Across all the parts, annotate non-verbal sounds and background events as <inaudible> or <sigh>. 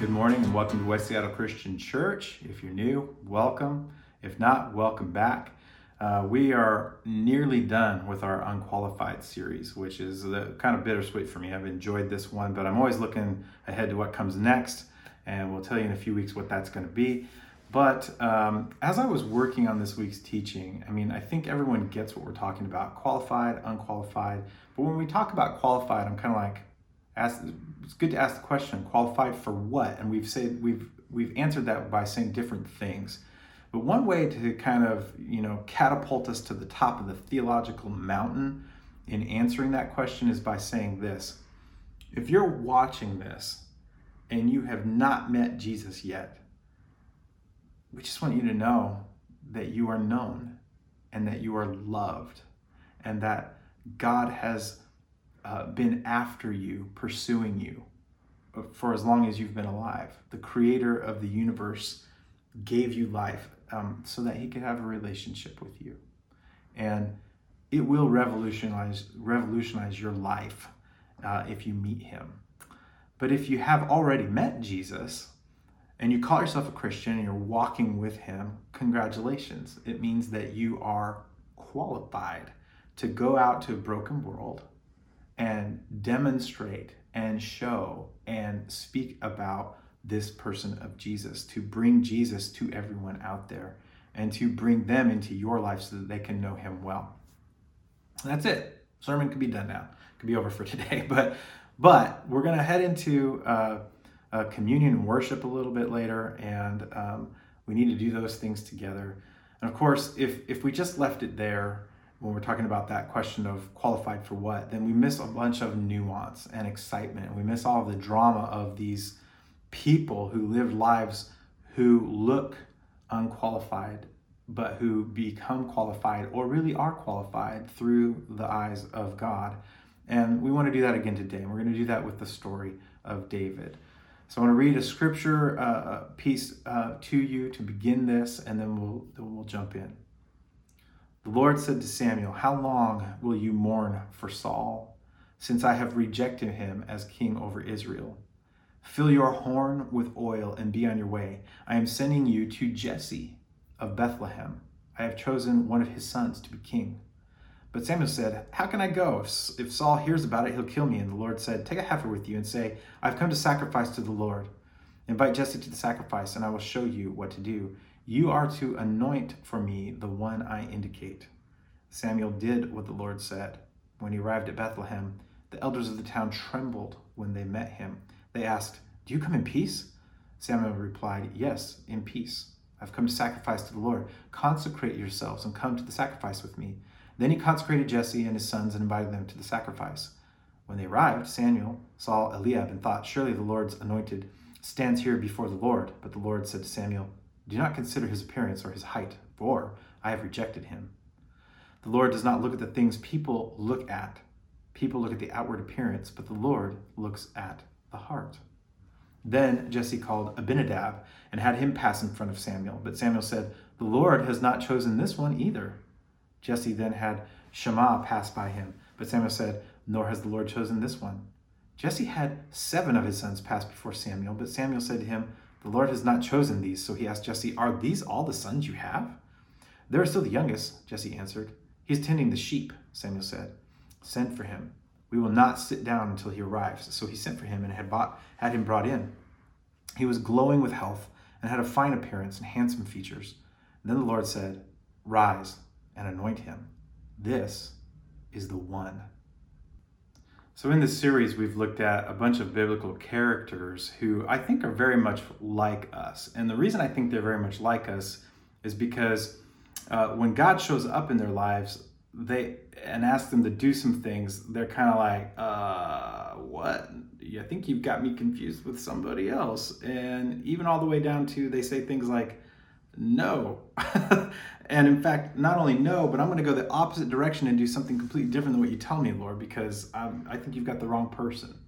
Good morning and welcome to West Seattle Christian Church. If you're new, welcome. If not, welcome back. Uh, we are nearly done with our unqualified series, which is a, kind of bittersweet for me. I've enjoyed this one, but I'm always looking ahead to what comes next, and we'll tell you in a few weeks what that's going to be. But um, as I was working on this week's teaching, I mean, I think everyone gets what we're talking about qualified, unqualified. But when we talk about qualified, I'm kind of like, ask, it's good to ask the question qualified for what? And we've said, we've, we've answered that by saying different things. But one way to kind of, you know, catapult us to the top of the theological mountain in answering that question is by saying this. If you're watching this and you have not met Jesus yet, we just want you to know that you are known and that you are loved and that God has uh, been after you, pursuing you for as long as you've been alive. The creator of the universe gave you life um, so that he could have a relationship with you. And it will revolutionize, revolutionize your life uh, if you meet him. But if you have already met Jesus and you call yourself a Christian and you're walking with him, congratulations. It means that you are qualified to go out to a broken world and demonstrate and show and speak about this person of Jesus, to bring Jesus to everyone out there and to bring them into your life so that they can know him well. That's it. Sermon could be done now. Could be over for <laughs> today, but but we're to head into uh, uh, communion and worship a little bit later, and um, we need to do those things together. And of course, if if we just left it there when we're talking about that question of qualified for what, then we miss a bunch of nuance and excitement. We miss all the drama of these people who live lives who look unqualified, but who become qualified or really are qualified through the eyes of God. And we want to do that again today. And we're going to do that with the story of David. So I want to read a scripture uh, piece uh, to you to begin this, and then we'll, then we'll jump in. The Lord said to Samuel, How long will you mourn for Saul, since I have rejected him as king over Israel? Fill your horn with oil and be on your way. I am sending you to Jesse of Bethlehem. I have chosen one of his sons to be king. But Samuel said, How can I go? If Saul hears about it, he'll kill me. And the Lord said, Take a heifer with you and say, I've come to sacrifice to the Lord. Invite Jesse to the sacrifice, and I will show you what to do. You are to anoint for me the one I indicate. Samuel did what the Lord said. When he arrived at Bethlehem, the elders of the town trembled when they met him. They asked, Do you come in peace? Samuel replied, Yes, in peace. I've come to sacrifice to the Lord. Consecrate yourselves and come to the sacrifice with me. Then he consecrated Jesse and his sons and invited them to the sacrifice. When they arrived, Samuel saw Eliab and thought, Surely the Lord's anointed stands here before the Lord. But the Lord said to Samuel, do not consider his appearance or his height, for I have rejected him. The Lord does not look at the things people look at. People look at the outward appearance, but the Lord looks at the heart. Then Jesse called Abinadab and had him pass in front of Samuel. But Samuel said, The Lord has not chosen this one either. Jesse then had Shammah pass by him. But Samuel said, Nor has the Lord chosen this one. Jesse had seven of his sons pass before Samuel. But Samuel said to him, the Lord has not chosen these. So he asked Jesse, Are these all the sons you have? They are still the youngest, Jesse answered. He is tending the sheep, Samuel said. Send for him. We will not sit down until he arrives. So he sent for him and had, bought, had him brought in. He was glowing with health and had a fine appearance and handsome features. And then the Lord said, Rise and anoint him. This is the one. So, in this series, we've looked at a bunch of biblical characters who I think are very much like us. And the reason I think they're very much like us is because uh, when God shows up in their lives, they and ask them to do some things, they're kind of like, uh, what? I think you've got me confused with somebody else. And even all the way down to they say things like, no. <laughs> and in fact, not only no, but I'm going to go the opposite direction and do something completely different than what you tell me, Lord, because um, I think you've got the wrong person.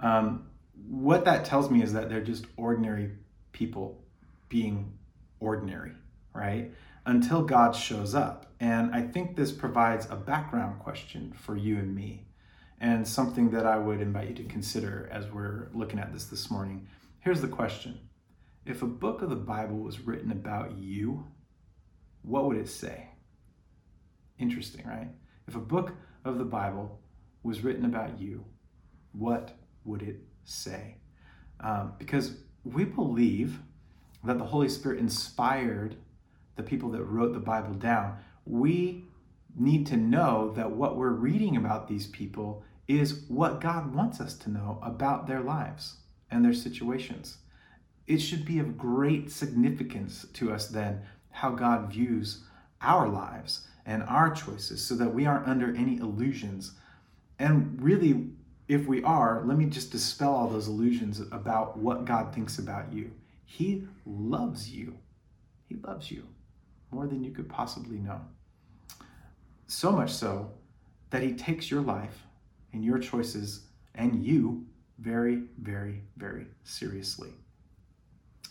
Um, what that tells me is that they're just ordinary people being ordinary, right? Until God shows up. And I think this provides a background question for you and me, and something that I would invite you to consider as we're looking at this this morning. here's the question If a book of the Bible was written about you, what would it say? Interesting, right? If a book of the Bible was written about you, what would it say? Um, because we believe that the Holy Spirit inspired the people that wrote the Bible down. We need to know that what we're reading about these people is what God wants us to know about their lives and their situations. It should be of great significance to us then how God views our lives and our choices so that we aren't under any illusions. And really, if we are, let me just dispel all those illusions about what God thinks about you. He loves you. He loves you more than you could possibly know. So much so that He takes your life and your choices and you very, very, very seriously.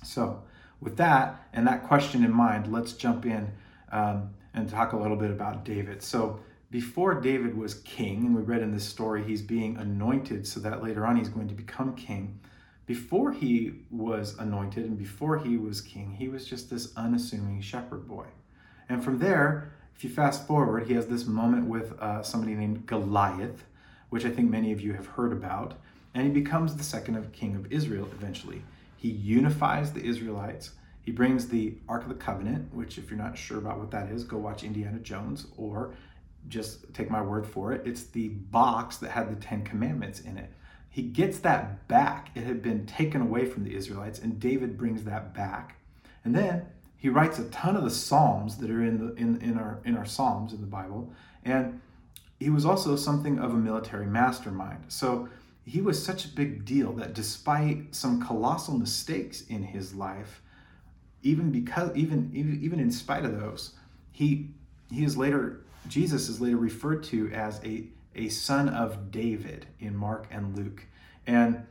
So, with that and that question in mind, let's jump in um, and talk a little bit about David. So, before David was king, and we read in this story he's being anointed so that later on he's going to become king. Before he was anointed and before he was king, he was just this unassuming shepherd boy. And from there, if you fast forward, he has this moment with uh, somebody named Goliath, which I think many of you have heard about, and he becomes the second of king of Israel eventually. He unifies the Israelites. He brings the Ark of the Covenant, which, if you're not sure about what that is, go watch Indiana Jones or just take my word for it. It's the box that had the Ten Commandments in it. He gets that back. It had been taken away from the Israelites, and David brings that back. And then he writes a ton of the Psalms that are in the in, in our in our Psalms in the Bible. And he was also something of a military mastermind. So he was such a big deal that despite some colossal mistakes in his life, even because even even, even in spite of those, he he is later Jesus is later referred to as a, a son of David in Mark and Luke. And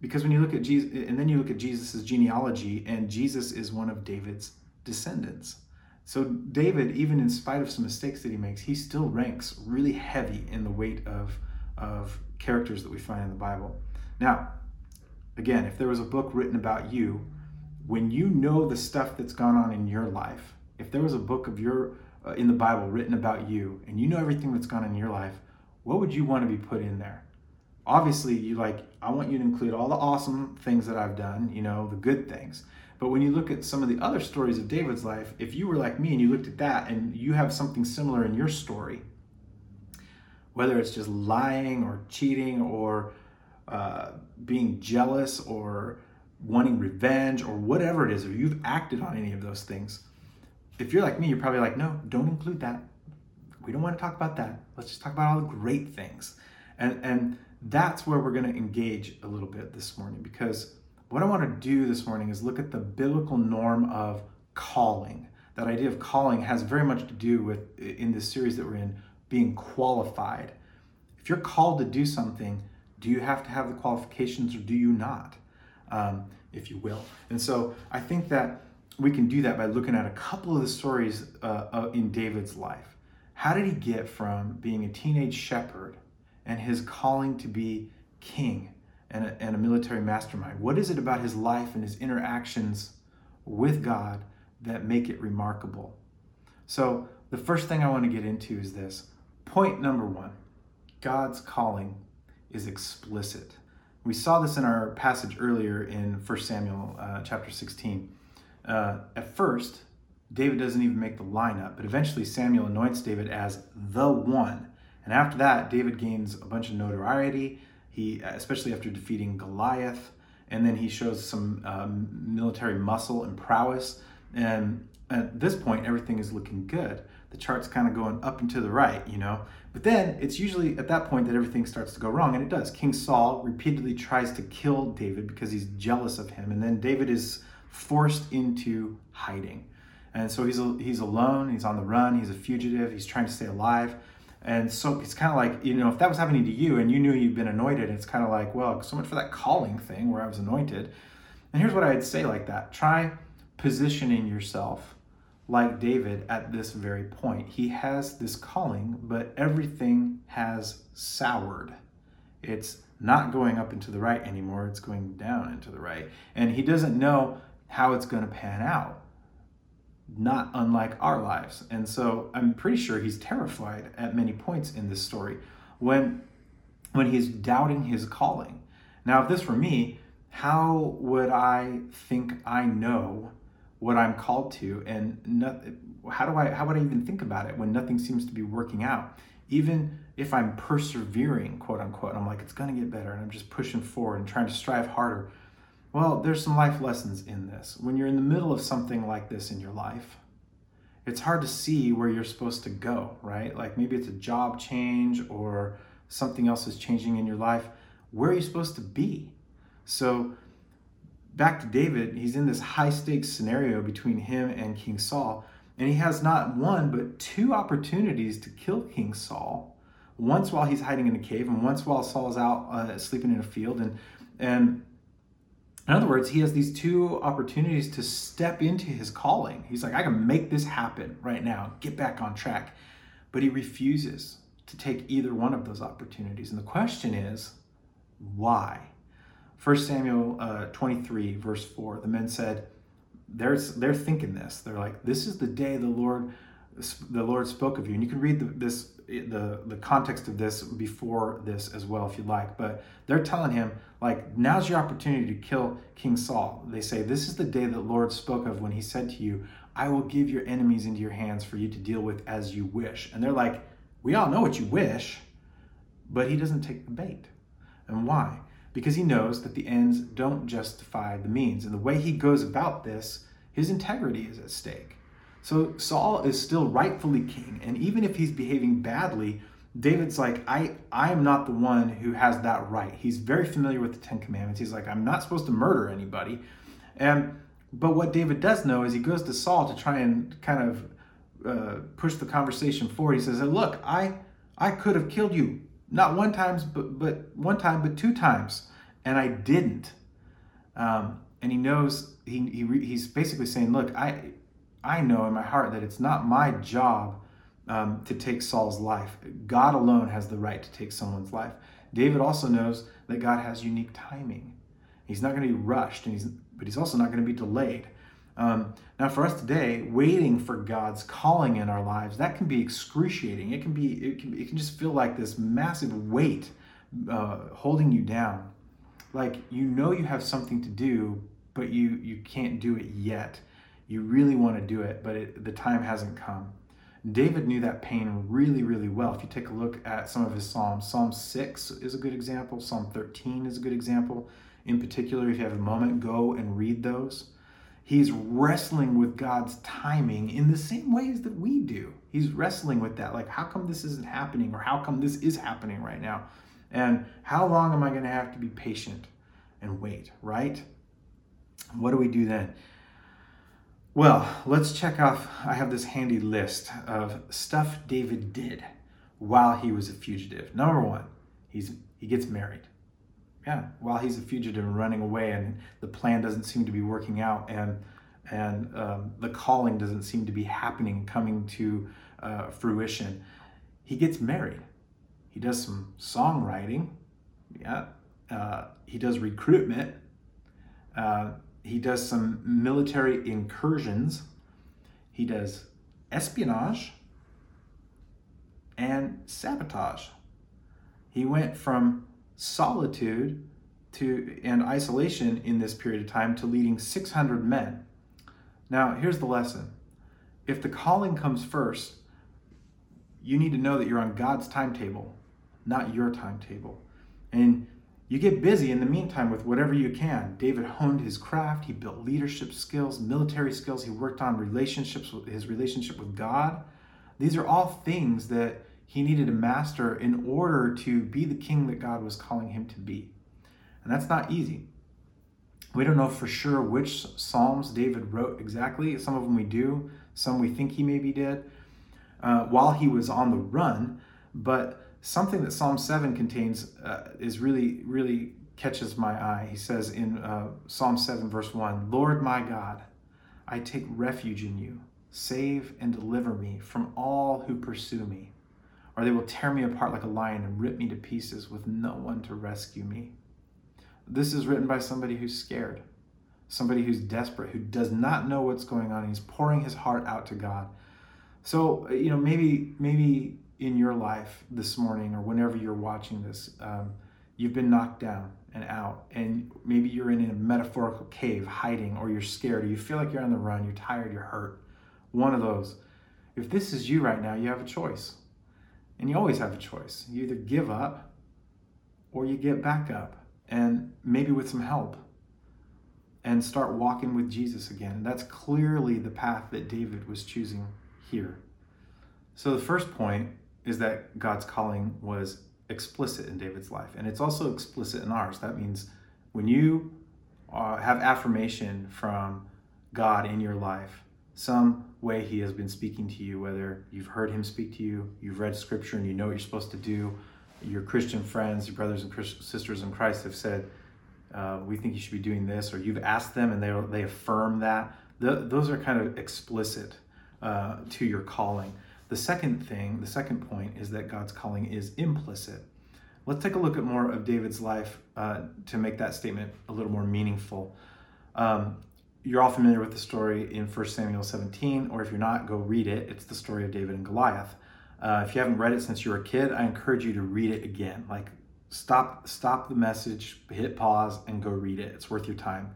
because when you look at Jesus, and then you look at Jesus' genealogy, and Jesus is one of David's descendants. So David, even in spite of some mistakes that he makes, he still ranks really heavy in the weight of, of characters that we find in the Bible. Now, again, if there was a book written about you, when you know the stuff that's gone on in your life, if there was a book of your uh, in the Bible written about you and you know everything that's gone on in your life, what would you want to be put in there? Obviously, you like, I want you to include all the awesome things that I've done, you know, the good things. But when you look at some of the other stories of David's life, if you were like me and you looked at that and you have something similar in your story, whether it's just lying or cheating or uh, being jealous or wanting revenge or whatever it is, if you've acted on any of those things, if you're like me, you're probably like, no, don't include that. We don't want to talk about that. Let's just talk about all the great things. And, and that's where we're going to engage a little bit this morning because what I want to do this morning is look at the biblical norm of calling. That idea of calling has very much to do with, in this series that we're in, being qualified. If you're called to do something, do you have to have the qualifications or do you not? Um, if you will. And so I think that we can do that by looking at a couple of the stories uh, in David's life. How did he get from being a teenage shepherd and his calling to be king and a, and a military mastermind? What is it about his life and his interactions with God that make it remarkable? So, the first thing I want to get into is this. Point number one God's calling is explicit. We saw this in our passage earlier in 1 Samuel uh, chapter 16 uh, at first, David doesn't even make the lineup, but eventually Samuel anoints David as the one. And after that, David gains a bunch of notoriety. He, especially after defeating Goliath, and then he shows some um, military muscle and prowess. And at this point, everything is looking good. The chart's kind of going up and to the right, you know. But then it's usually at that point that everything starts to go wrong, and it does. King Saul repeatedly tries to kill David because he's jealous of him, and then David is forced into hiding. And so he's, he's alone, he's on the run, he's a fugitive, he's trying to stay alive. And so it's kind of like, you know, if that was happening to you and you knew you'd been anointed, it's kind of like, well, so much for that calling thing where I was anointed. And here's what I'd say like that try positioning yourself like David at this very point. He has this calling, but everything has soured. It's not going up into the right anymore, it's going down into the right. And he doesn't know how it's going to pan out, not unlike our lives. And so I'm pretty sure he's terrified at many points in this story when, when he's doubting his calling. Now, if this were me, how would I think I know what I'm called to? And how do I how would I even think about it when nothing seems to be working out? Even if I'm persevering, quote unquote, I'm like, it's gonna get better, and I'm just pushing forward and trying to strive harder. Well, there's some life lessons in this. When you're in the middle of something like this in your life, it's hard to see where you're supposed to go, right? Like maybe it's a job change or something else is changing in your life. Where are you supposed to be? So, back to David, he's in this high stakes scenario between him and King Saul, and he has not one but two opportunities to kill King Saul. Once while he's hiding in a cave, and once while Saul's out uh, sleeping in a field. And and in other words, he has these two opportunities to step into his calling. He's like, I can make this happen right now, get back on track. But he refuses to take either one of those opportunities. And the question is, why? 1 Samuel uh, 23, verse 4, the men said, they're, they're thinking this. They're like, this is the day the Lord the Lord spoke of you. And you can read the, this the the context of this before this as well if you'd like. But they're telling him like, now's your opportunity to kill King Saul. They say, this is the day that Lord spoke of when he said to you, I will give your enemies into your hands for you to deal with as you wish. And they're like, we all know what you wish, but he doesn't take the bait. And why? Because he knows that the ends don't justify the means. And the way he goes about this, his integrity is at stake. So Saul is still rightfully king, and even if he's behaving badly, David's like, I, I am not the one who has that right. He's very familiar with the Ten Commandments. He's like, I'm not supposed to murder anybody. And but what David does know is he goes to Saul to try and kind of uh, push the conversation forward. He says, Look, I I could have killed you not one times, but but one time, but two times, and I didn't. Um, and he knows he, he he's basically saying, look, I I know in my heart that it's not my job um, to take Saul's life. God alone has the right to take someone's life. David also knows that God has unique timing. He's not going to be rushed, and he's but he's also not going to be delayed. Um, now, for us today, waiting for God's calling in our lives that can be excruciating. It can be it can it can just feel like this massive weight uh, holding you down. Like you know you have something to do, but you you can't do it yet. You really want to do it, but it, the time hasn't come. David knew that pain really, really well. If you take a look at some of his Psalms, Psalm 6 is a good example, Psalm 13 is a good example. In particular, if you have a moment, go and read those. He's wrestling with God's timing in the same ways that we do. He's wrestling with that. Like, how come this isn't happening? Or how come this is happening right now? And how long am I going to have to be patient and wait, right? What do we do then? Well, let's check off. I have this handy list of stuff David did while he was a fugitive. Number one, he's he gets married yeah, while he's a fugitive and running away, and the plan doesn't seem to be working out, and and um, the calling doesn't seem to be happening, coming to uh, fruition, he gets married. He does some songwriting, yeah. Uh, he does recruitment. Uh, he does some military incursions. He does espionage and sabotage. He went from solitude to and isolation in this period of time to leading 600 men. Now, here's the lesson. If the calling comes first, you need to know that you're on God's timetable, not your timetable. And you get busy in the meantime with whatever you can. David honed his craft, he built leadership skills, military skills, he worked on relationships with his relationship with God. These are all things that he needed a master in order to be the king that God was calling him to be. And that's not easy. We don't know for sure which Psalms David wrote exactly. Some of them we do, some we think he maybe did uh, while he was on the run. But something that Psalm 7 contains uh, is really, really catches my eye. He says in uh, Psalm 7, verse 1 Lord my God, I take refuge in you. Save and deliver me from all who pursue me. Or they will tear me apart like a lion and rip me to pieces with no one to rescue me. This is written by somebody who's scared, somebody who's desperate, who does not know what's going on. He's pouring his heart out to God. So, you know, maybe, maybe in your life this morning or whenever you're watching this, um, you've been knocked down and out, and maybe you're in a metaphorical cave hiding, or you're scared, or you feel like you're on the run, you're tired, you're hurt. One of those. If this is you right now, you have a choice. And you always have a choice. You either give up or you get back up, and maybe with some help, and start walking with Jesus again. That's clearly the path that David was choosing here. So the first point is that God's calling was explicit in David's life, and it's also explicit in ours. That means when you uh, have affirmation from God in your life, some way He has been speaking to you, whether you've heard Him speak to you, you've read Scripture, and you know what you're supposed to do. Your Christian friends, your brothers and sisters in Christ have said, uh, "We think you should be doing this," or you've asked them and they they affirm that. Those are kind of explicit uh, to your calling. The second thing, the second point, is that God's calling is implicit. Let's take a look at more of David's life uh, to make that statement a little more meaningful. Um, you're all familiar with the story in 1 Samuel 17, or if you're not, go read it. It's the story of David and Goliath. Uh, if you haven't read it since you were a kid, I encourage you to read it again. Like, stop, stop the message, hit pause, and go read it. It's worth your time.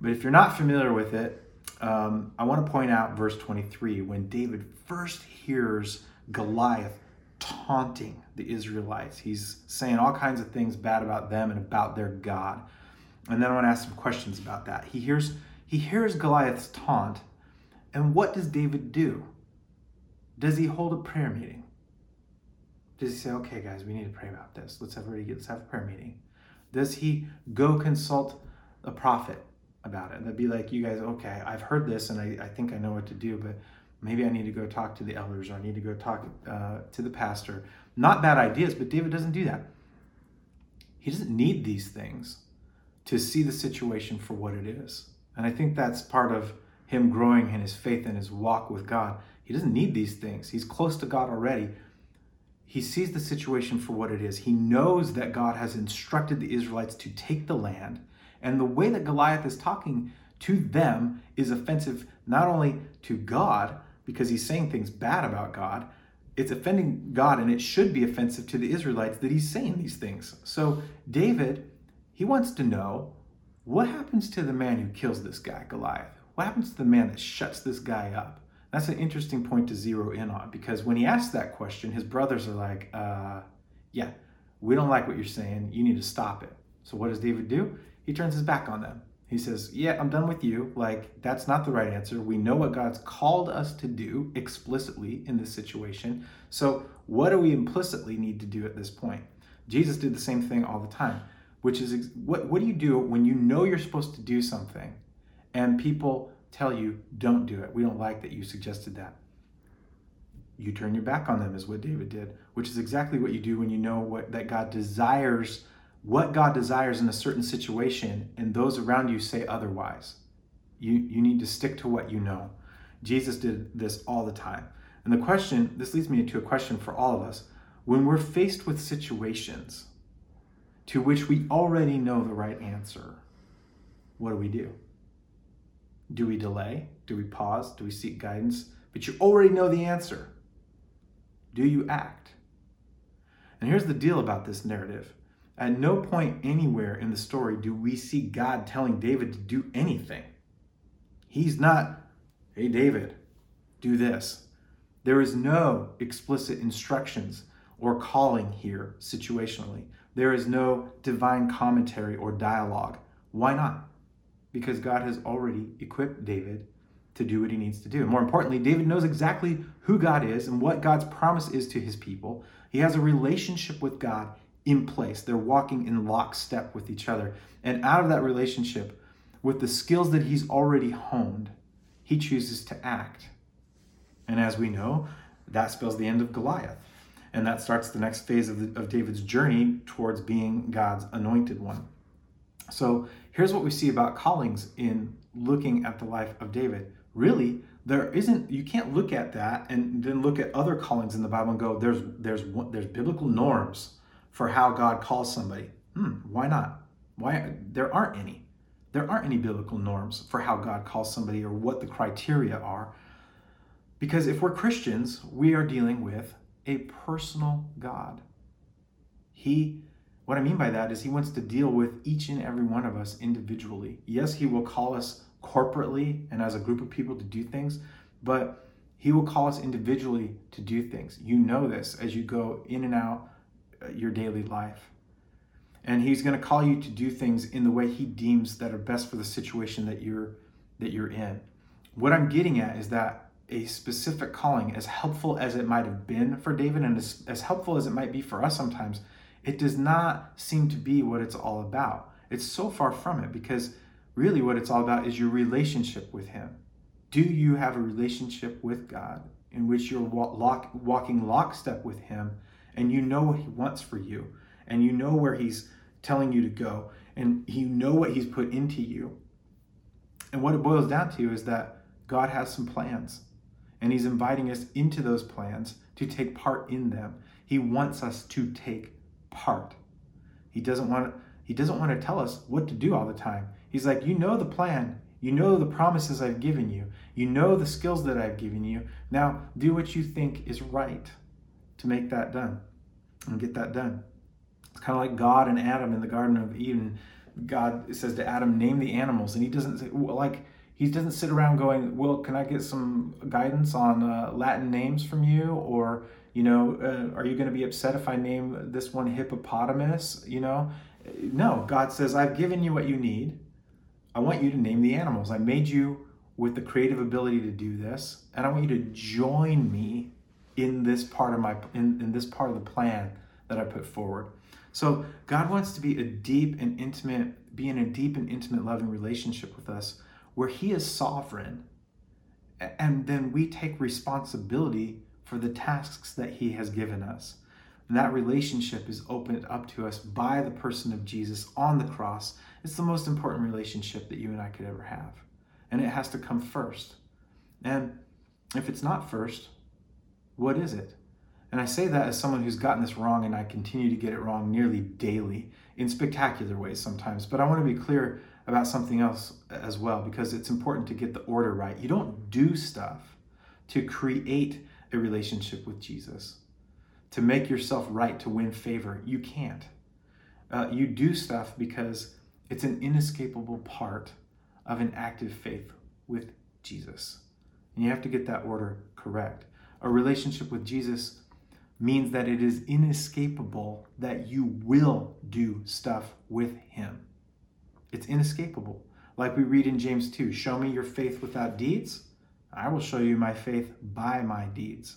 But if you're not familiar with it, um, I want to point out verse 23 when David first hears Goliath taunting the Israelites. He's saying all kinds of things bad about them and about their God. And then I want to ask some questions about that. He hears he hears Goliath's taunt, and what does David do? Does he hold a prayer meeting? Does he say, "Okay, guys, we need to pray about this. Let's have let's have a prayer meeting"? Does he go consult a prophet? about it. And they'd be like, you guys, okay, I've heard this and I, I think I know what to do, but maybe I need to go talk to the elders or I need to go talk uh, to the pastor. Not bad ideas, but David doesn't do that. He doesn't need these things to see the situation for what it is. And I think that's part of him growing in his faith and his walk with God. He doesn't need these things. He's close to God already. He sees the situation for what it is. He knows that God has instructed the Israelites to take the land and the way that Goliath is talking to them is offensive not only to God, because he's saying things bad about God, it's offending God, and it should be offensive to the Israelites that he's saying these things. So, David, he wants to know what happens to the man who kills this guy, Goliath? What happens to the man that shuts this guy up? That's an interesting point to zero in on because when he asks that question, his brothers are like, uh, Yeah, we don't like what you're saying. You need to stop it. So, what does David do? he turns his back on them. He says, Yeah, I'm done with you. Like, that's not the right answer. We know what God's called us to do explicitly in this situation. So, what do we implicitly need to do at this point? Jesus did the same thing all the time, which is what, what do you do when you know you're supposed to do something and people tell you, don't do it? We don't like that you suggested that. You turn your back on them, is what David did, which is exactly what you do when you know what that God desires what God desires in a certain situation and those around you say otherwise. You, you need to stick to what you know. Jesus did this all the time. And the question, this leads me to a question for all of us. When we're faced with situations to which we already know the right answer, what do we do? Do we delay? Do we pause? Do we seek guidance? But you already know the answer. Do you act? And here's the deal about this narrative at no point anywhere in the story do we see God telling David to do anything. He's not, hey, David, do this. There is no explicit instructions or calling here situationally. There is no divine commentary or dialogue. Why not? Because God has already equipped David to do what he needs to do. More importantly, David knows exactly who God is and what God's promise is to his people. He has a relationship with God in place. They're walking in lockstep with each other. And out of that relationship, with the skills that he's already honed, he chooses to act. And as we know, that spells the end of Goliath. And that starts the next phase of, the, of David's journey towards being God's anointed one. So here's what we see about callings in looking at the life of David. Really, there isn't you can't look at that and then look at other callings in the bible and go there's there's there's biblical norms for how god calls somebody hmm, why not why there aren't any there aren't any biblical norms for how god calls somebody or what the criteria are because if we're christians we are dealing with a personal god he what i mean by that is he wants to deal with each and every one of us individually yes he will call us corporately and as a group of people to do things, but He will call us individually to do things. You know this as you go in and out uh, your daily life. And He's going to call you to do things in the way He deems that are best for the situation that you're that you're in. What I'm getting at is that a specific calling, as helpful as it might have been for David and as, as helpful as it might be for us sometimes, it does not seem to be what it's all about. It's so far from it because really what it's all about is your relationship with Him. Do you have a relationship with God in which you're walk, walking lockstep with Him and you know what He wants for you and you know where He's telling you to go and you know what He's put into you? And what it boils down to is that God has some plans and He's inviting us into those plans to take part in them. He wants us to take part. He doesn't want he doesn't want to tell us what to do all the time. He's like, You know the plan. You know the promises I've given you. You know the skills that I've given you. Now do what you think is right to make that done and get that done. It's kind of like God and Adam in the Garden of Eden. God says to Adam, Name the animals. And he doesn't say, like, he doesn't sit around going, Well, can I get some guidance on uh, Latin names from you? Or, you know, uh, are you going to be upset if I name this one hippopotamus? You know, no, God says, I've given you what you need. I want you to name the animals. I made you with the creative ability to do this, and I want you to join me in this part of my in, in this part of the plan that I put forward. So God wants to be a deep and intimate, be in a deep and intimate loving relationship with us where He is sovereign. And then we take responsibility for the tasks that He has given us. And that relationship is opened up to us by the person of Jesus on the cross it's the most important relationship that you and I could ever have. And it has to come first. And if it's not first, what is it? And I say that as someone who's gotten this wrong, and I continue to get it wrong nearly daily in spectacular ways sometimes. But I want to be clear about something else as well, because it's important to get the order right. You don't do stuff to create a relationship with Jesus, to make yourself right, to win favor. You can't. Uh, you do stuff because it's an inescapable part of an active faith with Jesus. And you have to get that order correct. A relationship with Jesus means that it is inescapable that you will do stuff with Him. It's inescapable. Like we read in James 2 Show me your faith without deeds, I will show you my faith by my deeds.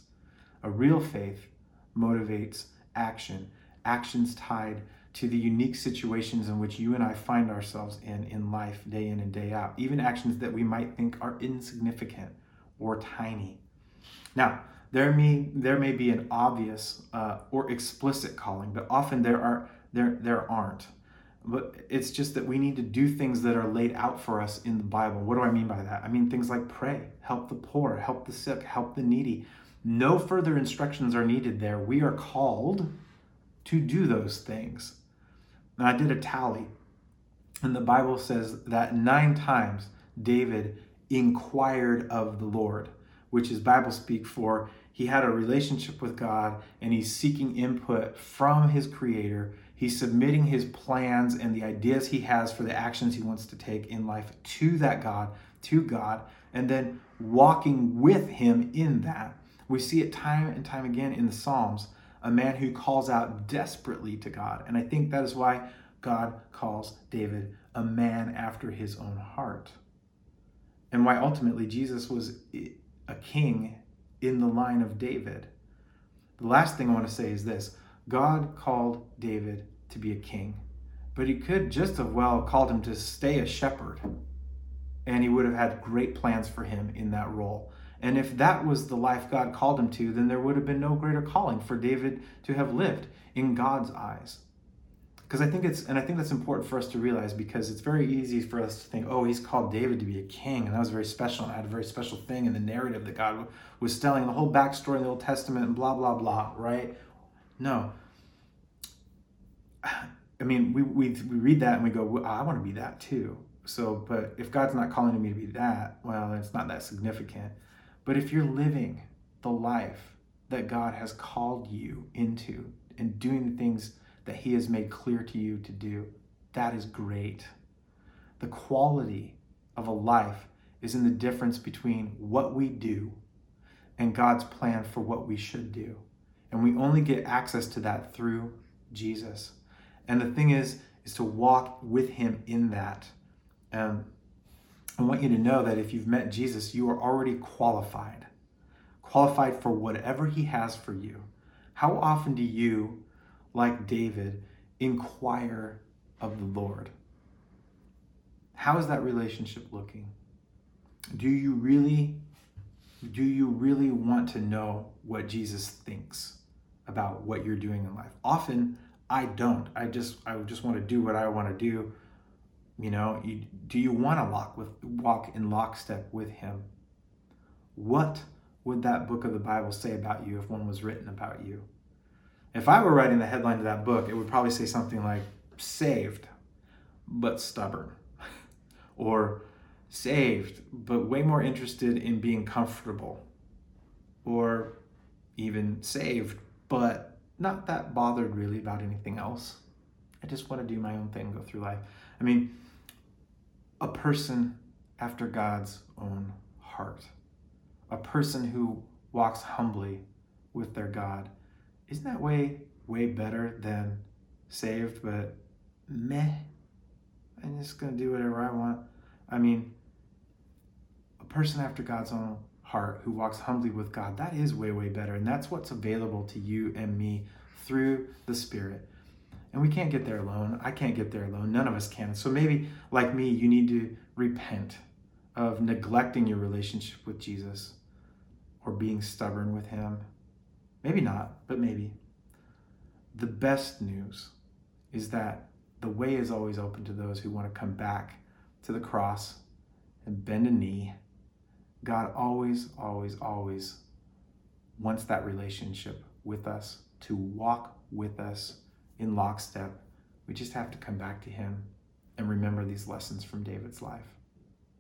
A real faith motivates action, actions tied to the unique situations in which you and I find ourselves in in life day in and day out, even actions that we might think are insignificant or tiny. Now, there may there may be an obvious uh, or explicit calling, but often there are there there aren't. But it's just that we need to do things that are laid out for us in the Bible. What do I mean by that? I mean things like pray, help the poor, help the sick, help the needy. No further instructions are needed there. We are called to do those things. Now, I did a tally, and the Bible says that nine times David inquired of the Lord, which is Bible speak for he had a relationship with God and he's seeking input from his creator. He's submitting his plans and the ideas he has for the actions he wants to take in life to that God, to God, and then walking with him in that. We see it time and time again in the Psalms a man who calls out desperately to God. And I think that is why God calls David a man after his own heart. And why ultimately Jesus was a king in the line of David. The last thing I want to say is this God called David to be a king, but he could just as well called him to stay a shepherd. And he would have had great plans for him in that role. And if that was the life God called him to, then there would have been no greater calling for David to have lived in God's eyes. because I think it's and I think that's important for us to realize because it's very easy for us to think, oh, he's called David to be a king, and that was very special, and had a very special thing in the narrative that God was telling, the whole backstory in the Old Testament, and blah blah blah, right? No. <sighs> I mean, we we we read that and we go, well, I want to be that too. So, but if God's not calling me to be that, well, it's not that significant. But if you're living the life that God has called you into and doing the things that He has made clear to you to do. That is great. The quality of a life is in the difference between what we do and God's plan for what we should do. And we only get access to that through Jesus. And the thing is, is to walk with Him in that. Um, I want you to know that if you've met Jesus, you are already qualified, qualified for whatever He has for you. How often do you like David, inquire of the Lord. How is that relationship looking? Do you really do you really want to know what Jesus thinks about what you're doing in life? Often I don't. I just I just want to do what I want to do. You know, you, do you want to walk with walk in lockstep with him? What would that book of the Bible say about you if one was written about you? If I were writing the headline to that book, it would probably say something like saved but stubborn <laughs> or saved but way more interested in being comfortable or even saved but not that bothered really about anything else. I just want to do my own thing, go through life. I mean, a person after God's own heart, a person who walks humbly with their God isn't that way way better than saved but meh i'm just gonna do whatever i want i mean a person after god's own heart who walks humbly with god that is way way better. And that's what's available to you and me through the spirit. And we can't get there alone. I can't get there alone. None of us can. So maybe like me you need to repent of neglecting your relationship with jesus or being stubborn with him. Maybe not, but maybe. The best news is that the way is always open to those who want to come back to the cross and bend a knee. God always, always, always wants that relationship with us, to walk with us in lockstep. We just have to come back to Him and remember these lessons from David's life.